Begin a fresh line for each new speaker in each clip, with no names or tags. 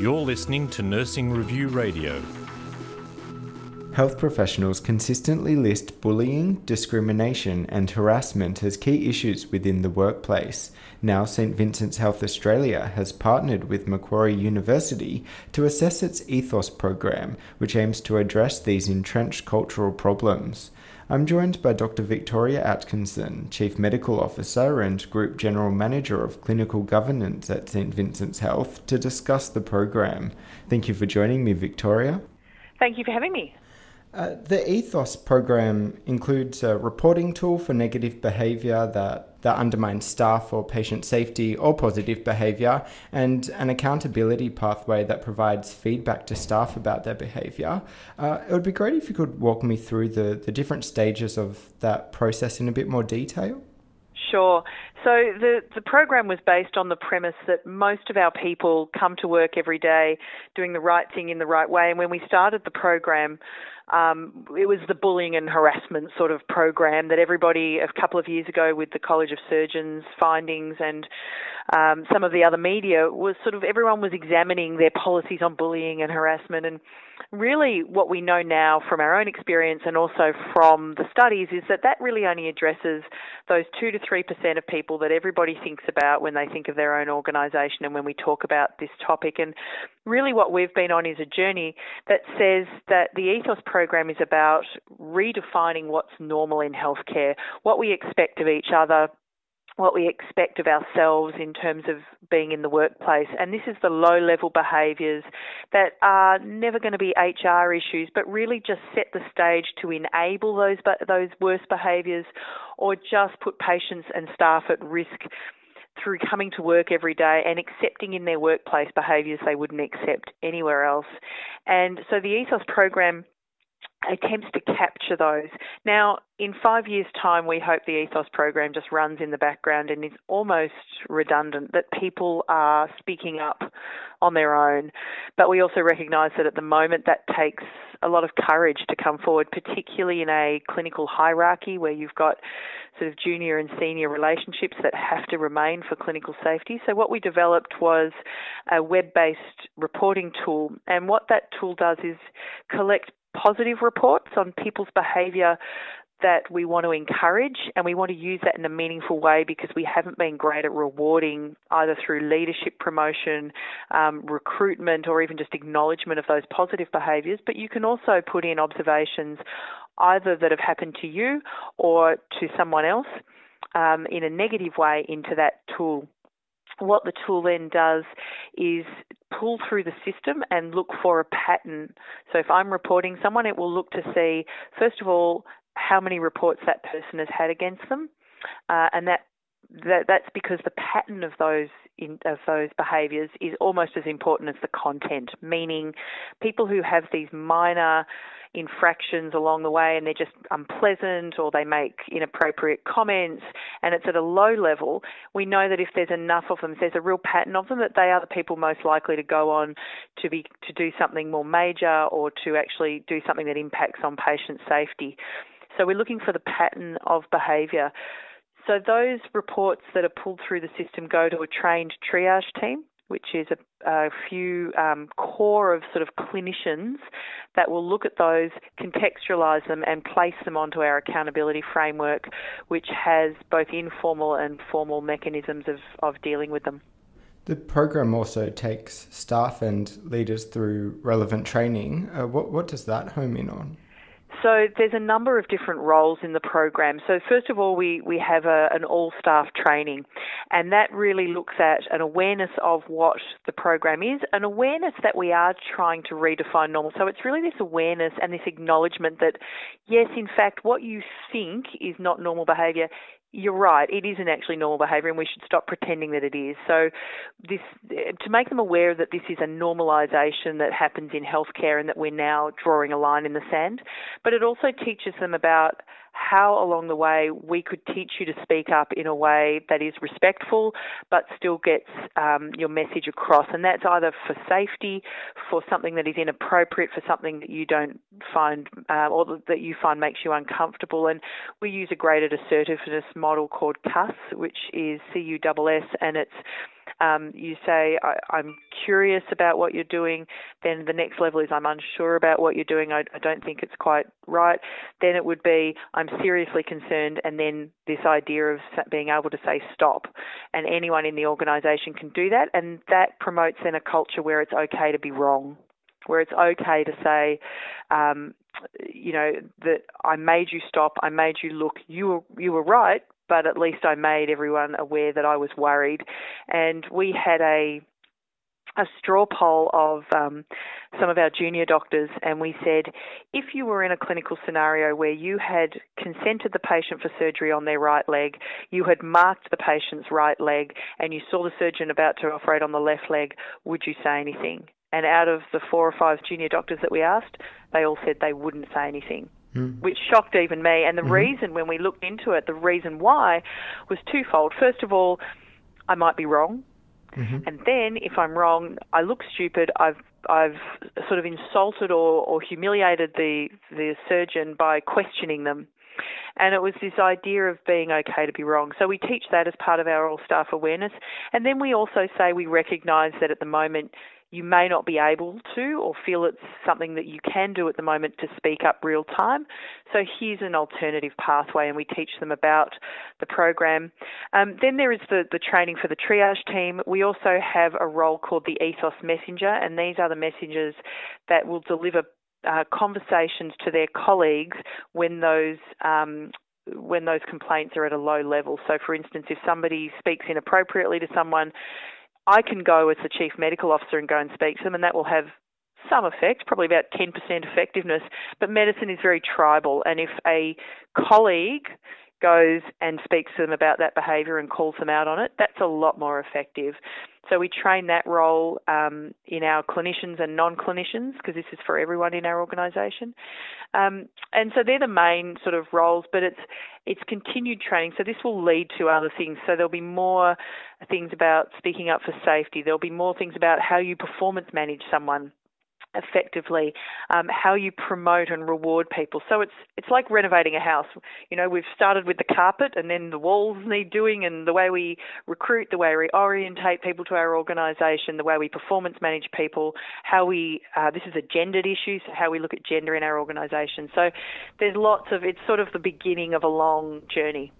You're listening to Nursing Review Radio.
Health professionals consistently list bullying, discrimination, and harassment as key issues within the workplace. Now, St Vincent's Health Australia has partnered with Macquarie University to assess its Ethos program, which aims to address these entrenched cultural problems. I'm joined by Dr. Victoria Atkinson, Chief Medical Officer and Group General Manager of Clinical Governance at St Vincent's Health, to discuss the program. Thank you for joining me, Victoria.
Thank you for having me.
Uh, the Ethos program includes a reporting tool for negative behaviour that, that undermines staff or patient safety or positive behaviour, and an accountability pathway that provides feedback to staff about their behaviour. Uh, it would be great if you could walk me through the, the different stages of that process in a bit more detail.
Sure. So the, the program was based on the premise that most of our people come to work every day doing the right thing in the right way. And when we started the program, um, it was the bullying and harassment sort of program that everybody a couple of years ago with the College of Surgeons findings and um, some of the other media was sort of everyone was examining their policies on bullying and harassment and really what we know now from our own experience and also from the studies is that that really only addresses those 2 to 3% of people that everybody thinks about when they think of their own organisation and when we talk about this topic. And really what we've been on is a journey that says that the ethos program is about redefining what's normal in healthcare, what we expect of each other, what we expect of ourselves in terms of being in the workplace. And this is the low level behaviours that are never going to be HR issues, but really just set the stage to enable those, those worst behaviours or just put patients and staff at risk through coming to work every day and accepting in their workplace behaviours they wouldn't accept anywhere else. And so the Ethos program attempts to capture those. Now, in five years' time, we hope the ethos program just runs in the background and is almost redundant, that people are speaking up on their own. But we also recognise that at the moment that takes a lot of courage to come forward, particularly in a clinical hierarchy where you've got sort of junior and senior relationships that have to remain for clinical safety. So, what we developed was a web based reporting tool, and what that tool does is collect positive reports on people's behaviour that we want to encourage and we want to use that in a meaningful way because we haven't been great at rewarding either through leadership promotion, um, recruitment, or even just acknowledgement of those positive behaviours. But you can also put in observations either that have happened to you or to someone else um, in a negative way into that tool what the tool then does is pull through the system and look for a pattern. So if I'm reporting someone, it will look to see, first of all, how many reports that person has had against them, uh, and that, that that's because the pattern of those in, of those behaviours is almost as important as the content. Meaning, people who have these minor infractions along the way and they're just unpleasant or they make inappropriate comments and it's at a low level, we know that if there's enough of them, if there's a real pattern of them, that they are the people most likely to go on to be to do something more major or to actually do something that impacts on patient safety. So we're looking for the pattern of behaviour. So those reports that are pulled through the system go to a trained triage team which is a, a few um, core of sort of clinicians that will look at those, contextualise them, and place them onto our accountability framework, which has both informal and formal mechanisms of, of dealing with them.
The program also takes staff and leaders through relevant training. Uh, what, what does that home in on?
So there's a number of different roles in the program. So first of all, we, we have a, an all-staff training, and that really looks at an awareness of what the program is, an awareness that we are trying to redefine normal. So it's really this awareness and this acknowledgement that, yes, in fact, what you think is not normal behaviour you're right. It isn't actually normal behaviour, and we should stop pretending that it is. So, this to make them aware that this is a normalisation that happens in healthcare, and that we're now drawing a line in the sand. But it also teaches them about how along the way we could teach you to speak up in a way that is respectful but still gets um, your message across. And that's either for safety, for something that is inappropriate, for something that you don't find uh, or that you find makes you uncomfortable. And we use a graded assertiveness model called CUS, which is C U S S, and it's Um, you say, I, am curious about what you're doing. Then the next level is, I'm unsure about what you're doing. I, I don't think it's quite right. Then it would be, I'm seriously concerned. And then this idea of being able to say stop. And anyone in the organisation can do that. And that promotes then a culture where it's okay to be wrong where it's okay to say, um, you know, that I made you stop, I made you look, you were you were right, but at least I made everyone aware that I was worried. And we had a a straw poll of um, some of our junior doctors, and we said if you were in a clinical scenario where you had consented the patient for surgery on their right leg, you had marked the patient's right leg, and you saw the surgeon about to operate on the left leg, would you say anything? And out of the four or five junior doctors that we asked, they all said they wouldn't say anything, mm. which shocked even me. And the mm-hmm. reason, when we looked into it, the reason why was twofold. First of all, I might be wrong. Mm-hmm. And then, if I'm wrong, I look stupid. I've I've sort of insulted or, or humiliated the the surgeon by questioning them. And it was this idea of being okay to be wrong. So we teach that as part of our all staff awareness. And then we also say we recognise that at the moment you may not be able to or feel it's something that you can do at the moment to speak up real time. So here's an alternative pathway, and we teach them about the program. Um, then there is the, the training for the triage team. We also have a role called the Ethos Messenger, and these are the messengers that will deliver uh, conversations to their colleagues when those um, when those complaints are at a low level. So, for instance, if somebody speaks inappropriately to someone, I can go as the chief medical officer and go and speak to them, and that will have some effect, probably about 10% effectiveness. But medicine is very tribal, and if a colleague goes and speaks to them about that behaviour and calls them out on it, that's a lot more effective. So we train that role um, in our clinicians and non-clinicians because this is for everyone in our organisation. Um, and so they're the main sort of roles, but it's it's continued training. So this will lead to other things. So there'll be more things about speaking up for safety. There'll be more things about how you performance manage someone effectively, um, how you promote and reward people. So it's it's like renovating a house. You know, we've started with the carpet, and then the walls need doing, and the way we recruit, the way we orientate people to our organisation, the way we performance manage people, how we uh, this is a gendered issue, so how we look at gender in our organisation. So there's lots of it's sort of the beginning of a long journey.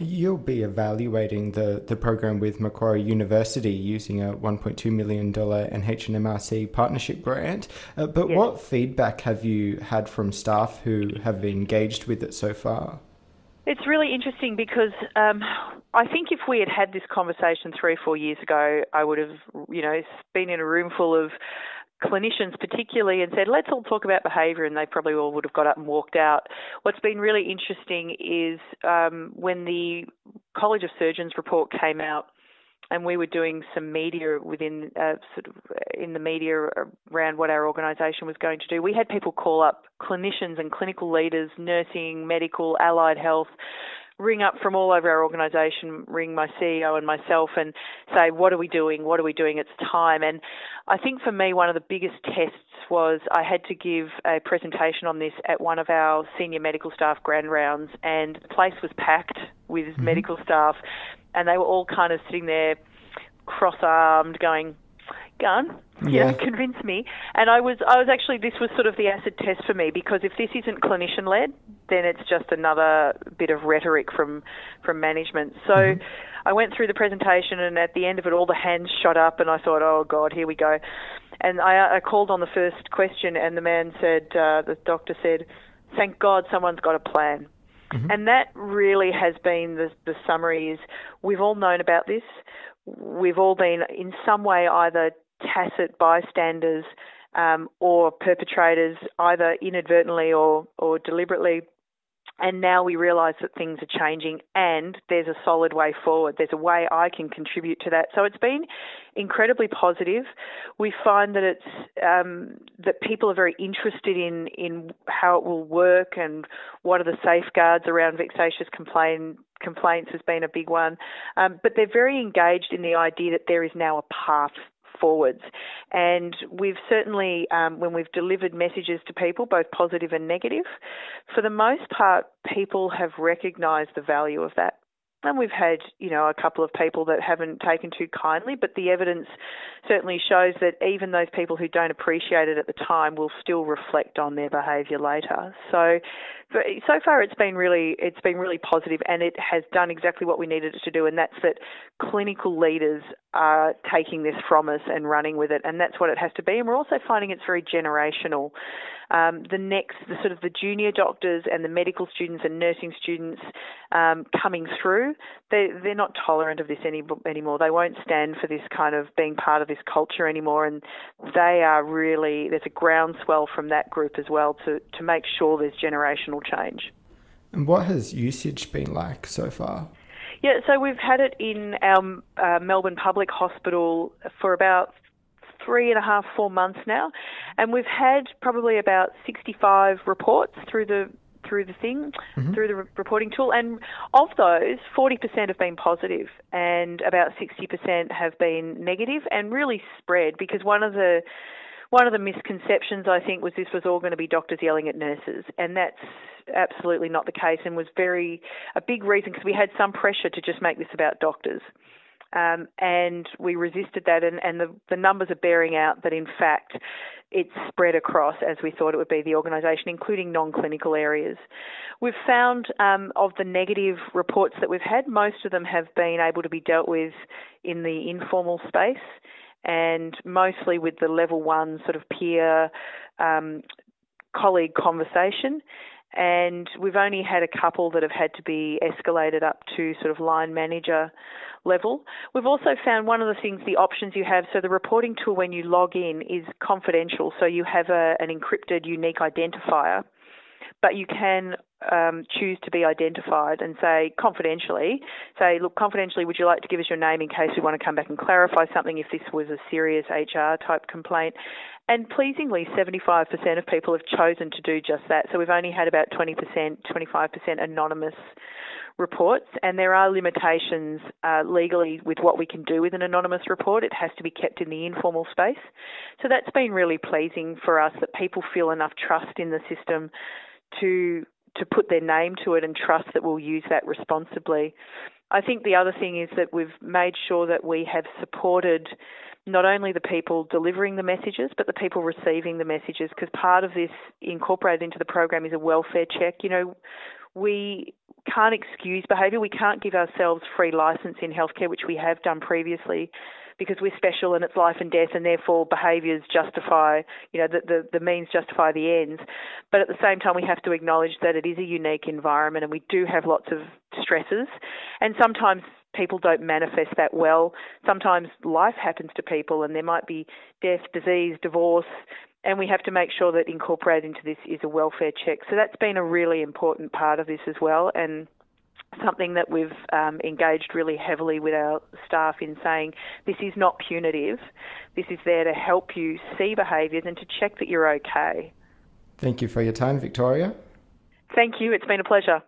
You'll be evaluating the, the program with Macquarie University using a $1.2 million NHMRC partnership grant. Uh, but yes. what feedback have you had from staff who have engaged with it so far?
It's really interesting because um, I think if we had had this conversation three or four years ago, I would have, you know, been in a room full of clinicians particularly and said, let's all talk about behaviour, and they probably all would have got up and walked out. What's been really interesting is um, when the College of Surgeons report came out, and we were doing some media within uh, sort of in the media around what our organisation was going to do. We had people call up clinicians and clinical leaders, nursing, medical, allied health, ring up from all over our organisation, ring my CEO and myself and say, what are we doing? What are we doing? It's time. And I think for me, one of the biggest tests was I had to give a presentation on this at one of our senior medical staff grand rounds, and the place was packed with mm-hmm. medical staff, and they were all kind of sitting there cross armed going, gun, you yeah. know, convince me. And I was, I was actually, this was sort of the acid test for me because if this isn't clinician led, then it's just another bit of rhetoric from from management. So. Mm-hmm. I went through the presentation, and at the end of it, all the hands shot up, and I thought, "Oh God, here we go." And I, I called on the first question, and the man said, uh, the doctor said, "Thank God, someone's got a plan." Mm-hmm. And that really has been the, the summary is we've all known about this. We've all been in some way either tacit bystanders um, or perpetrators, either inadvertently or, or deliberately. And now we realise that things are changing and there's a solid way forward. There's a way I can contribute to that. So it's been incredibly positive. We find that it's um, that people are very interested in in how it will work and what are the safeguards around vexatious complaint complaints has been a big one. Um, but they're very engaged in the idea that there is now a path forwards. And we've certainly, um, when we've delivered messages to people, both positive and negative, for the most part, people have recognised the value of that. and we've had, you know, a couple of people that haven't taken too kindly, but the evidence certainly shows that even those people who don't appreciate it at the time will still reflect on their behaviour later. So, so far it's been really it's been really positive, and it has done exactly what we needed it to do, and that's that clinical leaders are taking this from us and running with it, and that's what it has to be. And we're also finding it's very generational. Um, the next, the sort of the junior doctors and the medical students and nursing students um, coming through, they they're not tolerant of this any, anymore. They won't stand for this kind of being part of this culture anymore, and they are really there's a groundswell from that group as well to to make sure there's generational change.
And what has usage been like so far?
Yeah, so we've had it in our uh, Melbourne Public Hospital for about three and a half, four months now, and we've had probably about 65 reports through the through the thing, mm-hmm. through the re- reporting tool, and of those, 40% have been positive, and about 60% have been negative, and really spread because one of the one of the misconceptions I think was this was all going to be doctors yelling at nurses, and that's absolutely not the case, and was very a big reason because we had some pressure to just make this about doctors. Um, and we resisted that, and, and the, the numbers are bearing out that in fact it's spread across as we thought it would be the organisation, including non clinical areas. We've found um, of the negative reports that we've had, most of them have been able to be dealt with in the informal space and mostly with the level one sort of peer um, colleague conversation. And we've only had a couple that have had to be escalated up to sort of line manager level. We've also found one of the things, the options you have, so the reporting tool when you log in is confidential, so you have a, an encrypted unique identifier but you can um, choose to be identified and say confidentially, say, look, confidentially, would you like to give us your name in case we want to come back and clarify something if this was a serious HR type complaint? And pleasingly, 75% of people have chosen to do just that. So we've only had about 20%, 25% anonymous reports, and there are limitations uh, legally with what we can do with an anonymous report. It has to be kept in the informal space. So that's been really pleasing for us that people feel enough trust in the system to to put their name to it and trust that we'll use that responsibly. I think the other thing is that we've made sure that we have supported not only the people delivering the messages, but the people receiving the messages, because part of this incorporated into the program is a welfare check. You know, we can't excuse behaviour. We can't give ourselves free license in healthcare, which we have done previously because we're special and it's life and death, and therefore behaviours justify, you know, the, the, the means justify the ends. But at the same time, we have to acknowledge that it is a unique environment and we do have lots of stresses, and sometimes people don't manifest that well. Sometimes life happens to people, and there might be death, disease, divorce, and we have to make sure that incorporated into this is a welfare check. So that's been a really important part of this as well, and something that we've um, engaged really heavily with our staff in saying this is not punitive. This is there to help you see behaviours and to check that you're okay.
Thank you for your time, Victoria.
Thank you. It's been a pleasure.